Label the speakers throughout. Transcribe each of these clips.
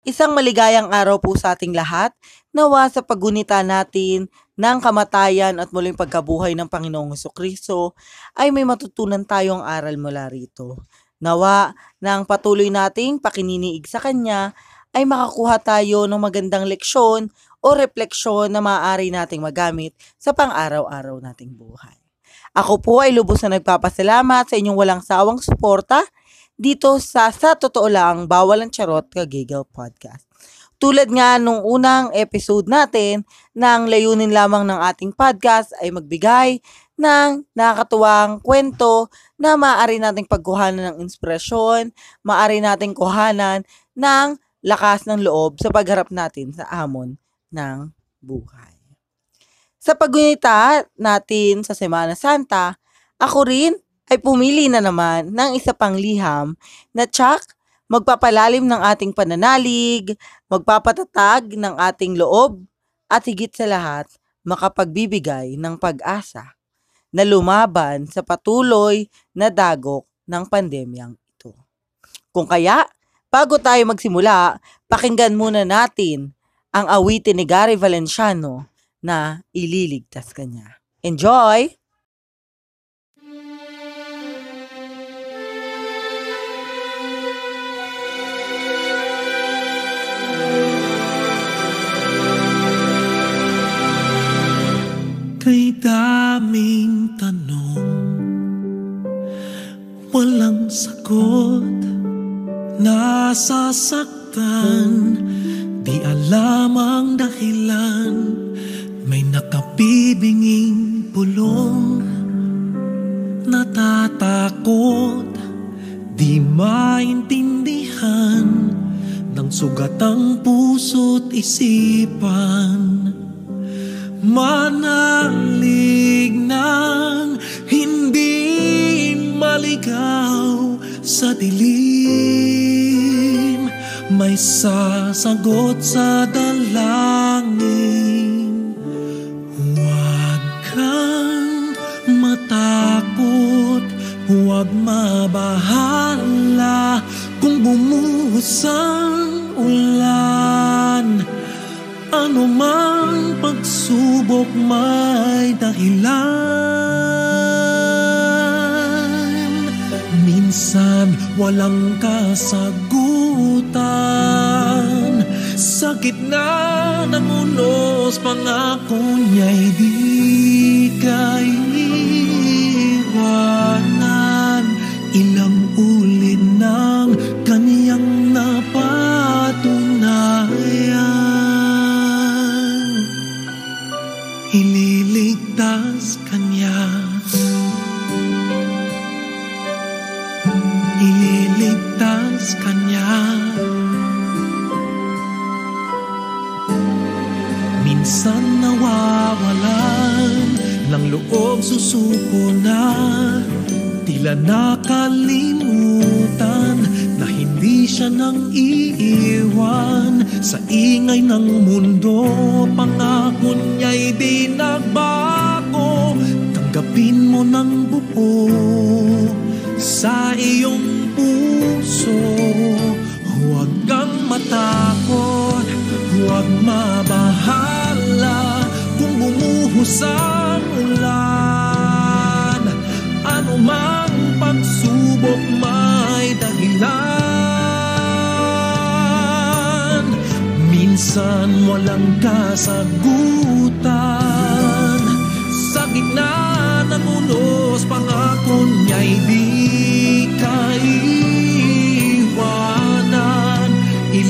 Speaker 1: Isang maligayang araw po sa ating lahat. Nawa sa paggunita natin ng kamatayan at muling pagkabuhay ng Panginoong Kristo ay may matutunan tayong aral mula rito. Nawa ng patuloy nating pakininiig sa Kanya ay makakuha tayo ng magandang leksyon o refleksyon na maaari nating magamit sa pang-araw-araw nating buhay. Ako po ay lubos na nagpapasalamat sa inyong walang sawang suporta dito sa Sa Totoo Lang, Bawal ang Charot Kagigil Podcast. Tulad nga nung unang episode natin, ng layunin lamang ng ating podcast ay magbigay ng nakakatuwang kwento na maaari nating pagkuhanan ng inspirasyon, maaari nating kuhanan ng lakas ng loob sa pagharap natin sa amon ng buhay. Sa pagunita natin sa Semana Santa, ako rin ay pumili na naman ng isa pang liham na tsak magpapalalim ng ating pananalig, magpapatatag ng ating loob, at higit sa lahat, makapagbibigay ng pag-asa na lumaban sa patuloy na dagok ng pandemyang ito. Kung kaya, bago tayo magsimula, pakinggan muna natin ang awitin ni Gary Valenciano na ililigtas kanya. Enjoy!
Speaker 2: Nasasaktan Di alam ang dahilan. May nakabibinging pulong. Natatakot. Di maintindihan. Ng sugat ang puso't isipan sasagot sa dalangin. Huwag kang matakot Huwag mabahala Kung bumuhos ang ulan. Ano mang pagsubok may dahilan. Minsan walang kasagutan. Sa gitna ng unos Pangako niya'y di kaiwanan mabahala Kung bumuhos ang ulan. Ano mang pagsubok may dahilan. Minsan walang kasagutan. Sa gitna ng unos Pangako niya'y di kaiwanan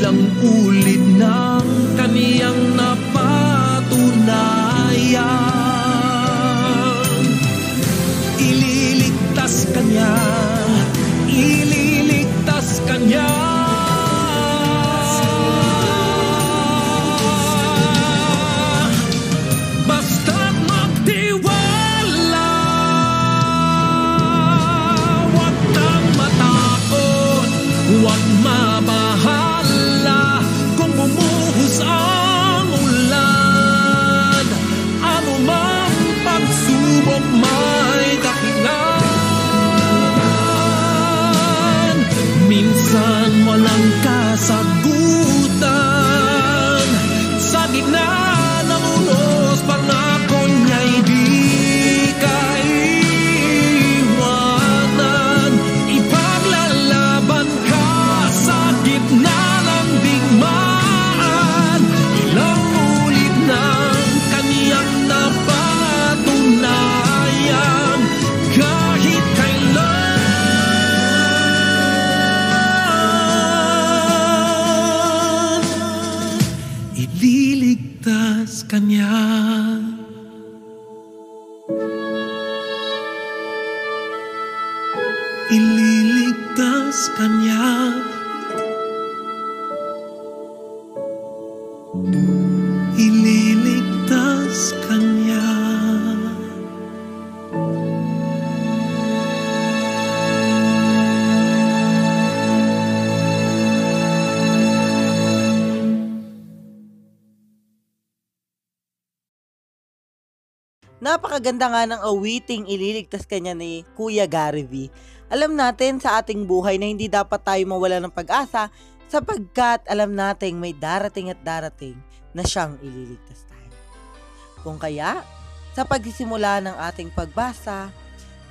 Speaker 2: Ilang ulit ng kaniyang napatunayan. Ililigtas kanya
Speaker 1: Napakaganda nga ng awiting ililigtas kanya ni Kuya Gary V. Alam natin sa ating buhay na hindi dapat tayo mawala ng pag-asa sapagkat alam nating may darating at darating na siyang ililigtas tayo. Kung kaya, sa pagsisimula ng ating pagbasa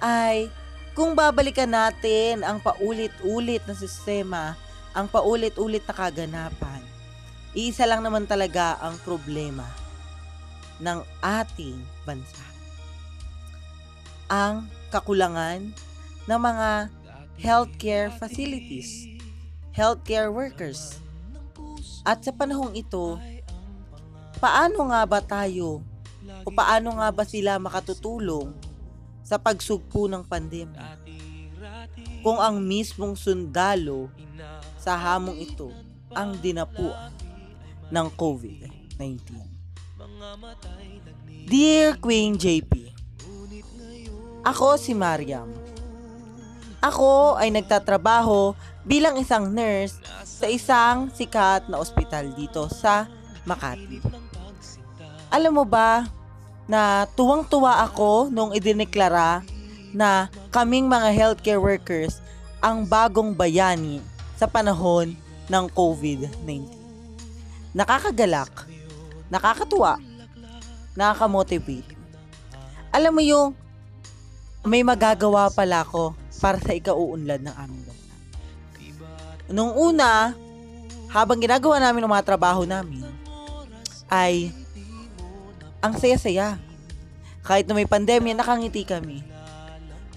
Speaker 1: ay kung babalikan natin ang paulit-ulit na sistema, ang paulit-ulit na kaganapan, iisa lang naman talaga ang problema ng ating bansa. Ang kakulangan ng mga healthcare facilities, healthcare workers. At sa panahong ito, paano nga ba tayo o paano nga ba sila makatutulong sa pagsugpo ng pandemya? Kung ang mismong sundalo sa hamong ito ang dinapuan ng COVID-19. Dear Queen JP, Ako si Mariam. Ako ay nagtatrabaho bilang isang nurse sa isang sikat na ospital dito sa Makati. Alam mo ba na tuwang-tuwa ako nung idineklara na kaming mga healthcare workers ang bagong bayani sa panahon ng COVID-19. Nakakagalak, nakakatuwa, nakaka-motivate. Alam mo yung may magagawa pala ako para sa ikauunlad ng aming bansa. Nung una, habang ginagawa namin ang mga trabaho namin, ay ang saya-saya. Kahit na may pandemya, nakangiti kami.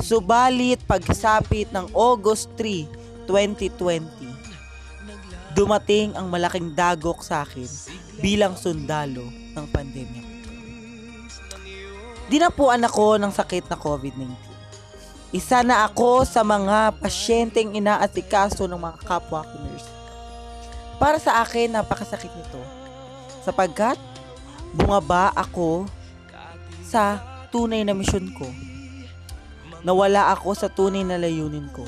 Speaker 1: Subalit pagsapit ng August 3, 2020, dumating ang malaking dagok sa akin bilang sundalo ng pandemya. Dinapuan ako ng sakit na COVID-19. Isa na ako sa mga pasyenteng inaasikaso ng mga kapwa ko nurse. Para sa akin, napakasakit nito. Sapagkat, bumaba ako sa tunay na misyon ko. Nawala ako sa tunay na layunin ko.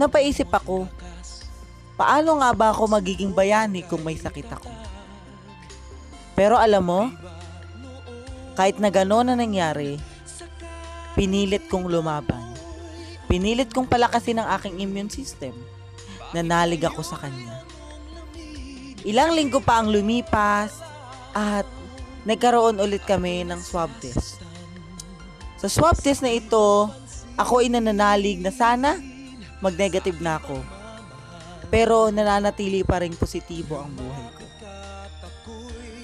Speaker 1: Napaisip ako, paano nga ba ako magiging bayani kung may sakit ako? Pero alam mo, kahit na gano'n na nangyari, pinilit kong lumaban. Pinilit kong palakasin ang aking immune system. Nanalig ako sa kanya. Ilang linggo pa ang lumipas at nagkaroon ulit kami ng swab test. Sa swab test na ito, ako ay nananalig na sana mag-negative na ako. Pero nananatili pa rin positibo ang buhay ko.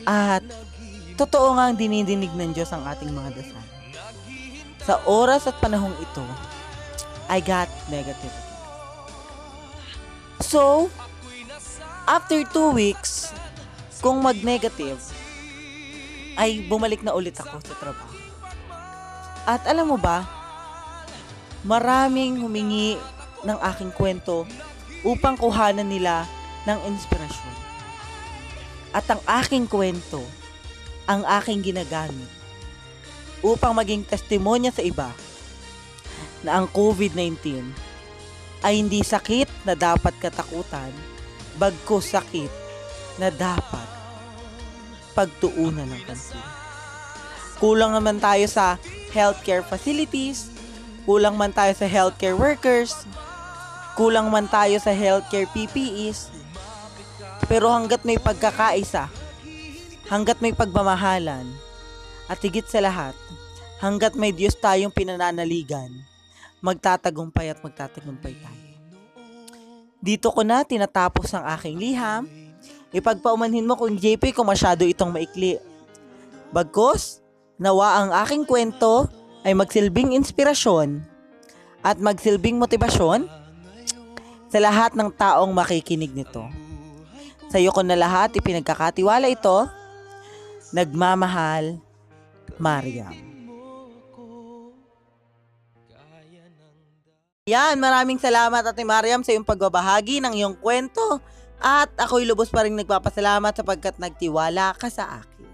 Speaker 1: At totoo nga ang dinidinig ng Diyos ang ating mga dasal. Sa oras at panahong ito, I got negative. So, after two weeks, kung mag-negative, ay bumalik na ulit ako sa trabaho. At alam mo ba, maraming humingi ng aking kwento upang kuhanan nila ng inspirasyon. At ang aking kwento, ang aking ginagamit upang maging testimonya sa iba na ang COVID-19 ay hindi sakit na dapat katakutan, bagko sakit na dapat pagtuunan ng pansin. Kulang naman tayo sa healthcare facilities, kulang man tayo sa healthcare workers, kulang man tayo sa healthcare PPEs, pero hanggat may pagkakaisa, hanggat may pagmamahalan, at higit sa lahat, hanggat may Diyos tayong pinananaligan, magtatagumpay at magtatagumpay tayo. Dito ko na tinatapos ang aking liham. Ipagpaumanhin mo kung JP kung masyado itong maikli. Bagkos, nawa ang aking kwento ay magsilbing inspirasyon at magsilbing motibasyon sa lahat ng taong makikinig nito. Sa iyo ko na lahat ipinagkakatiwala ito. Nagmamahal, Mariam. Yan, maraming salamat Ate Mariam sa iyong pagbabahagi ng iyong kwento At ako'y lubos pa rin nagpapasalamat sapagkat nagtiwala ka sa akin.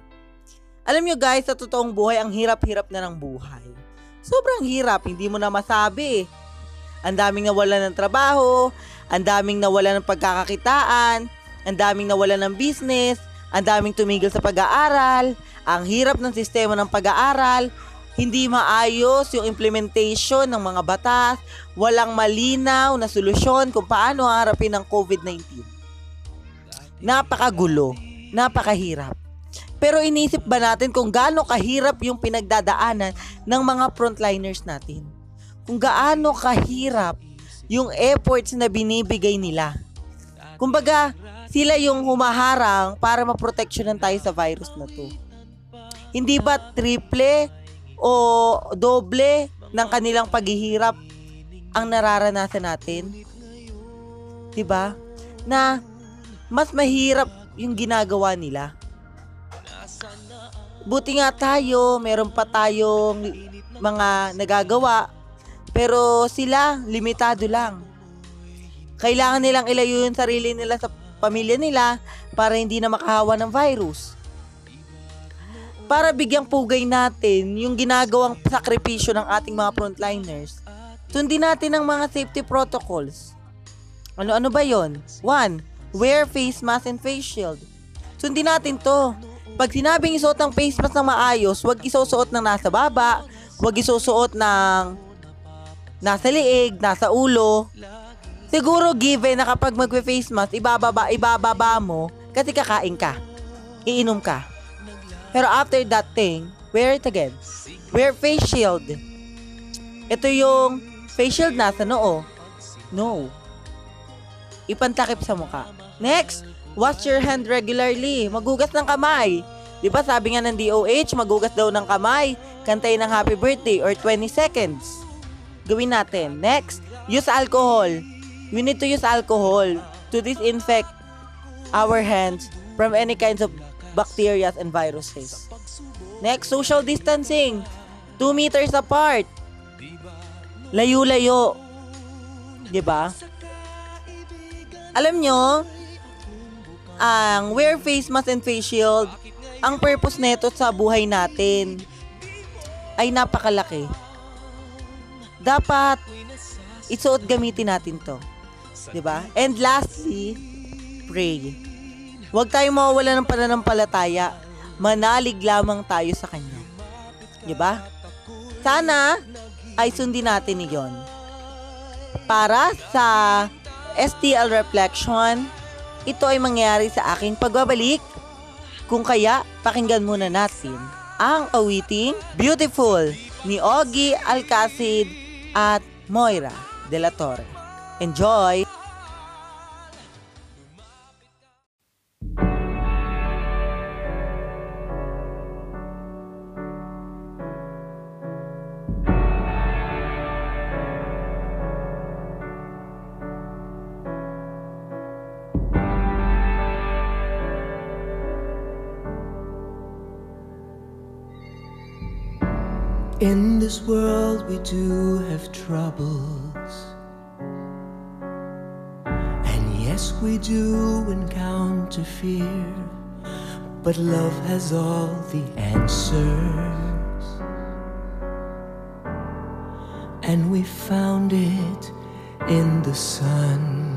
Speaker 1: Alam nyo guys, sa totoong buhay, ang hirap-hirap na ng buhay. Sobrang hirap, hindi mo na masabi. Ang daming nawala ng trabaho, ang daming nawala ng pagkakakitaan, ang daming nawala ng business, ang daming tumigil sa pag-aaral, ang hirap ng sistema ng pag-aaral, hindi maayos yung implementation ng mga batas, walang malinaw na solusyon kung paano harapin ang COVID-19. Napakagulo, napakahirap. Pero inisip ba natin kung gaano kahirap yung pinagdadaanan ng mga frontliners natin? Kung gaano kahirap yung efforts na binibigay nila. Kumbaga, sila yung humaharang para maproteksyonan tayo sa virus na to. Hindi ba triple o doble ng kanilang paghihirap ang nararanasan natin? 'Di ba? Na mas mahirap yung ginagawa nila. Buti nga tayo, meron pa tayong mga nagagawa, pero sila, limitado lang. Kailangan nilang ilayo yung sarili nila sa pamilya nila para hindi na makahawa ng virus. Para bigyang pugay natin yung ginagawang sakripisyo ng ating mga frontliners, sundin natin ang mga safety protocols. Ano-ano ba yon? One, wear face mask and face shield. Sundin natin to. Pag sinabing isuot ng face mask ng maayos, huwag isusuot ng nasa baba, huwag isusuot ng nasa liig, nasa ulo. Siguro given na kapag magpe-face mask, ibababa, ibababa mo kasi kakain ka. Iinom ka. Pero after that thing, wear it again. Wear face shield. Ito yung face shield nasa noo. No. Ipantakip sa mukha. Next, wash your hand regularly. Magugas ng kamay. Di ba sabi nga ng DOH, magugas daw ng kamay. Kantay ng happy birthday or 20 seconds. Gawin natin. Next, use alcohol. We need to use alcohol to disinfect our hands from any kinds of bacteria and viruses. Next, social distancing. 2 meters apart. Layo-layo. 'Di ba? Alam nyo, ang wear face mask and face shield, ang purpose nito sa buhay natin ay napakalaki. Dapat isuot gamitin natin to. 'Di ba? And lastly, pray. Huwag tayong mawawala ng pananampalataya. Manalig lamang tayo sa Kanya. 'Di ba? Sana ay sundin natin iyon. Para sa STL Reflection, ito ay mangyari sa aking pagbabalik. Kung kaya, pakinggan muna natin ang awiting Beautiful ni Ogie Alcacid at Moira de la Torre. Enjoy!
Speaker 3: This world we do have troubles. And yes, we do encounter fear. But love has all the answers. And we found it in the sun.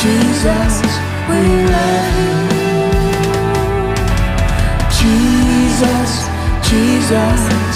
Speaker 4: Jesus, we
Speaker 5: love you.
Speaker 3: Jesus, Jesus,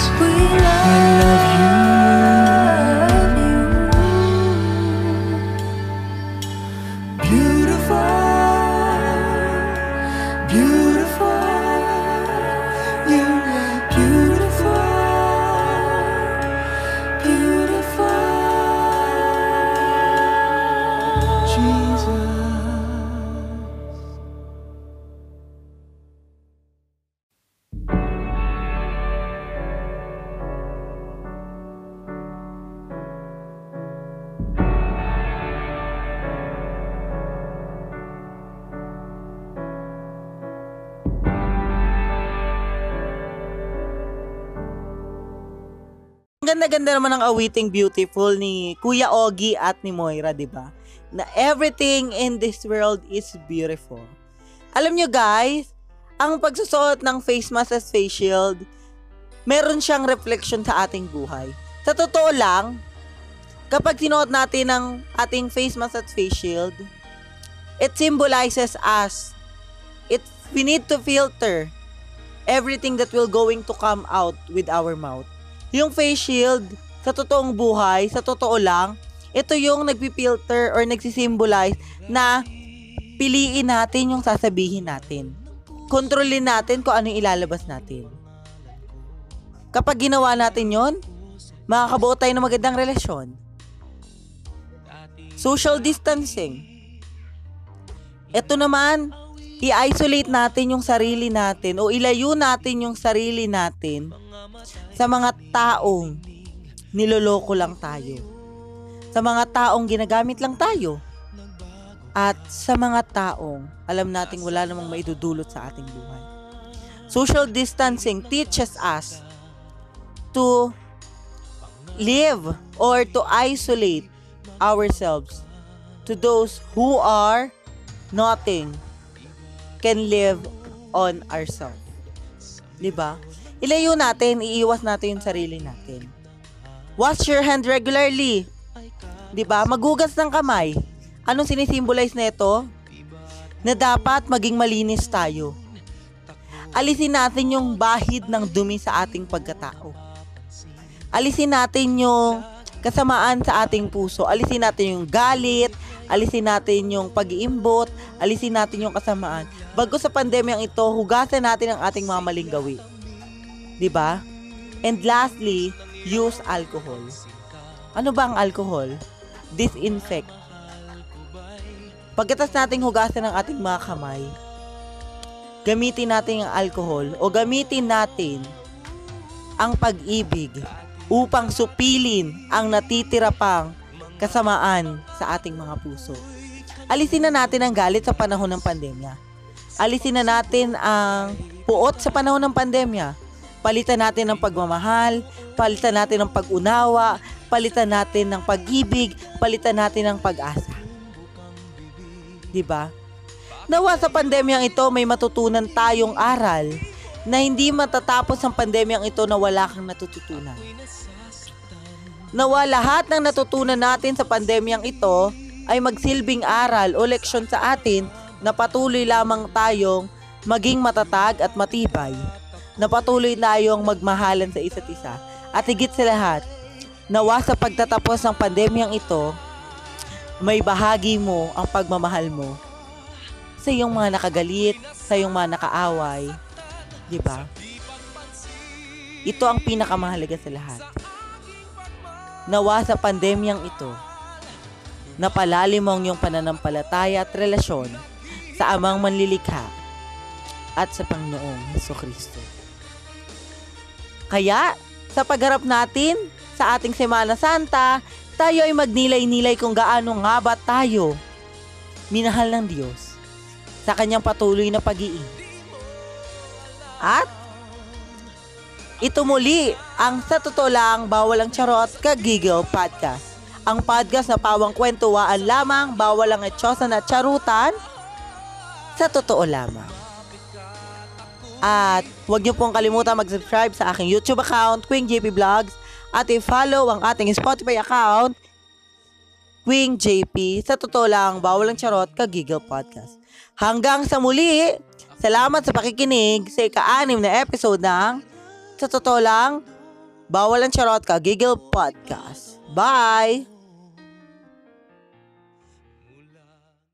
Speaker 1: ganda-ganda naman ng awiting beautiful ni Kuya Ogie at ni Moira, di ba? Na everything in this world is beautiful. Alam nyo guys, ang pagsusuot ng face mask as face shield, meron siyang reflection sa ating buhay. Sa totoo lang, kapag sinuot natin ang ating face mask at face shield, it symbolizes us. It, we need to filter everything that will going to come out with our mouth. Yung face shield, sa totoong buhay, sa totoo lang, ito yung nagpipilter or nagsisimbolize na piliin natin yung sasabihin natin. Kontrolin natin kung ano yung ilalabas natin. Kapag ginawa natin yon, makakabuo tayo ng magandang relasyon. Social distancing. Ito naman, i-isolate natin yung sarili natin o ilayo natin yung sarili natin sa mga taong niloloko lang tayo. Sa mga taong ginagamit lang tayo. At sa mga taong alam nating wala namang maidudulot sa ating buhay. Social distancing teaches us to live or to isolate ourselves to those who are nothing can live on ourselves. 'Di ba? Ilayo natin, iiwas natin yung sarili natin. Wash your hand regularly. 'Di ba? Magugas ng kamay. Anong sinisimbolize nito? Na dapat maging malinis tayo. Alisin natin yung bahid ng dumi sa ating pagkatao. Alisin natin yung kasamaan sa ating puso. Alisin natin yung galit, alisin natin yung pag-iimbot, alisin natin yung kasamaan. Bago sa pandemyang ito, hugasan natin ang ating mga maling gawi. ba? And lastly, use alcohol. Ano ba ang alcohol? Disinfect. Pagkatas nating hugasan ang ating mga kamay, gamitin natin ang alcohol o gamitin natin ang pag-ibig upang supilin ang natitira pang kasamaan sa ating mga puso. Alisin na natin ang galit sa panahon ng pandemya. Alisin na natin ang puot sa panahon ng pandemya. Palitan natin ng pagmamahal, palitan natin ng pag-unawa, palitan natin ng pag-ibig, palitan natin ng pag-asa. 'Di ba? Nawa sa pandemyang ito may matutunan tayong aral na hindi matatapos ang pandemyang ito na wala kang natututunan. Nawa lahat ng natutunan natin sa pandemyang ito ay magsilbing aral o leksyon sa atin na patuloy lamang tayong maging matatag at matibay. Na patuloy tayong magmahalan sa isa't isa. At higit sa lahat, nawa sa pagtatapos ng pandemyang ito, may bahagi mo ang pagmamahal mo sa iyong mga nakagalit, sa iyong mga nakaaway, 'di ba? Ito ang pinakamahalaga sa lahat. Nawa sa pandemyang ito, napalalim mo ang iyong pananampalataya at relasyon sa amang manlilikha at sa Panginoong Heso Kristo. Kaya, sa pagharap natin sa ating Semana Santa, tayo ay magnilay-nilay kung gaano nga ba tayo minahal ng Diyos sa kanyang patuloy na pag-iing. At ito muli ang sa totoo lang bawal ang charot kagigil podcast. Ang podcast na pawang kwentuwaan lamang, bawal ang etyosa na charutan, sa totoo lamang. At huwag niyo pong kalimutan mag-subscribe sa aking YouTube account, Queen JP Vlogs, at i-follow ang ating Spotify account, Queen JP. Sa totoo lang, bawal ang charot kagigil podcast. Hanggang sa muli, salamat sa pakikinig sa ika-anim na episode ng Sa totoo lang, bawal ang charot kagigil podcast. Bye!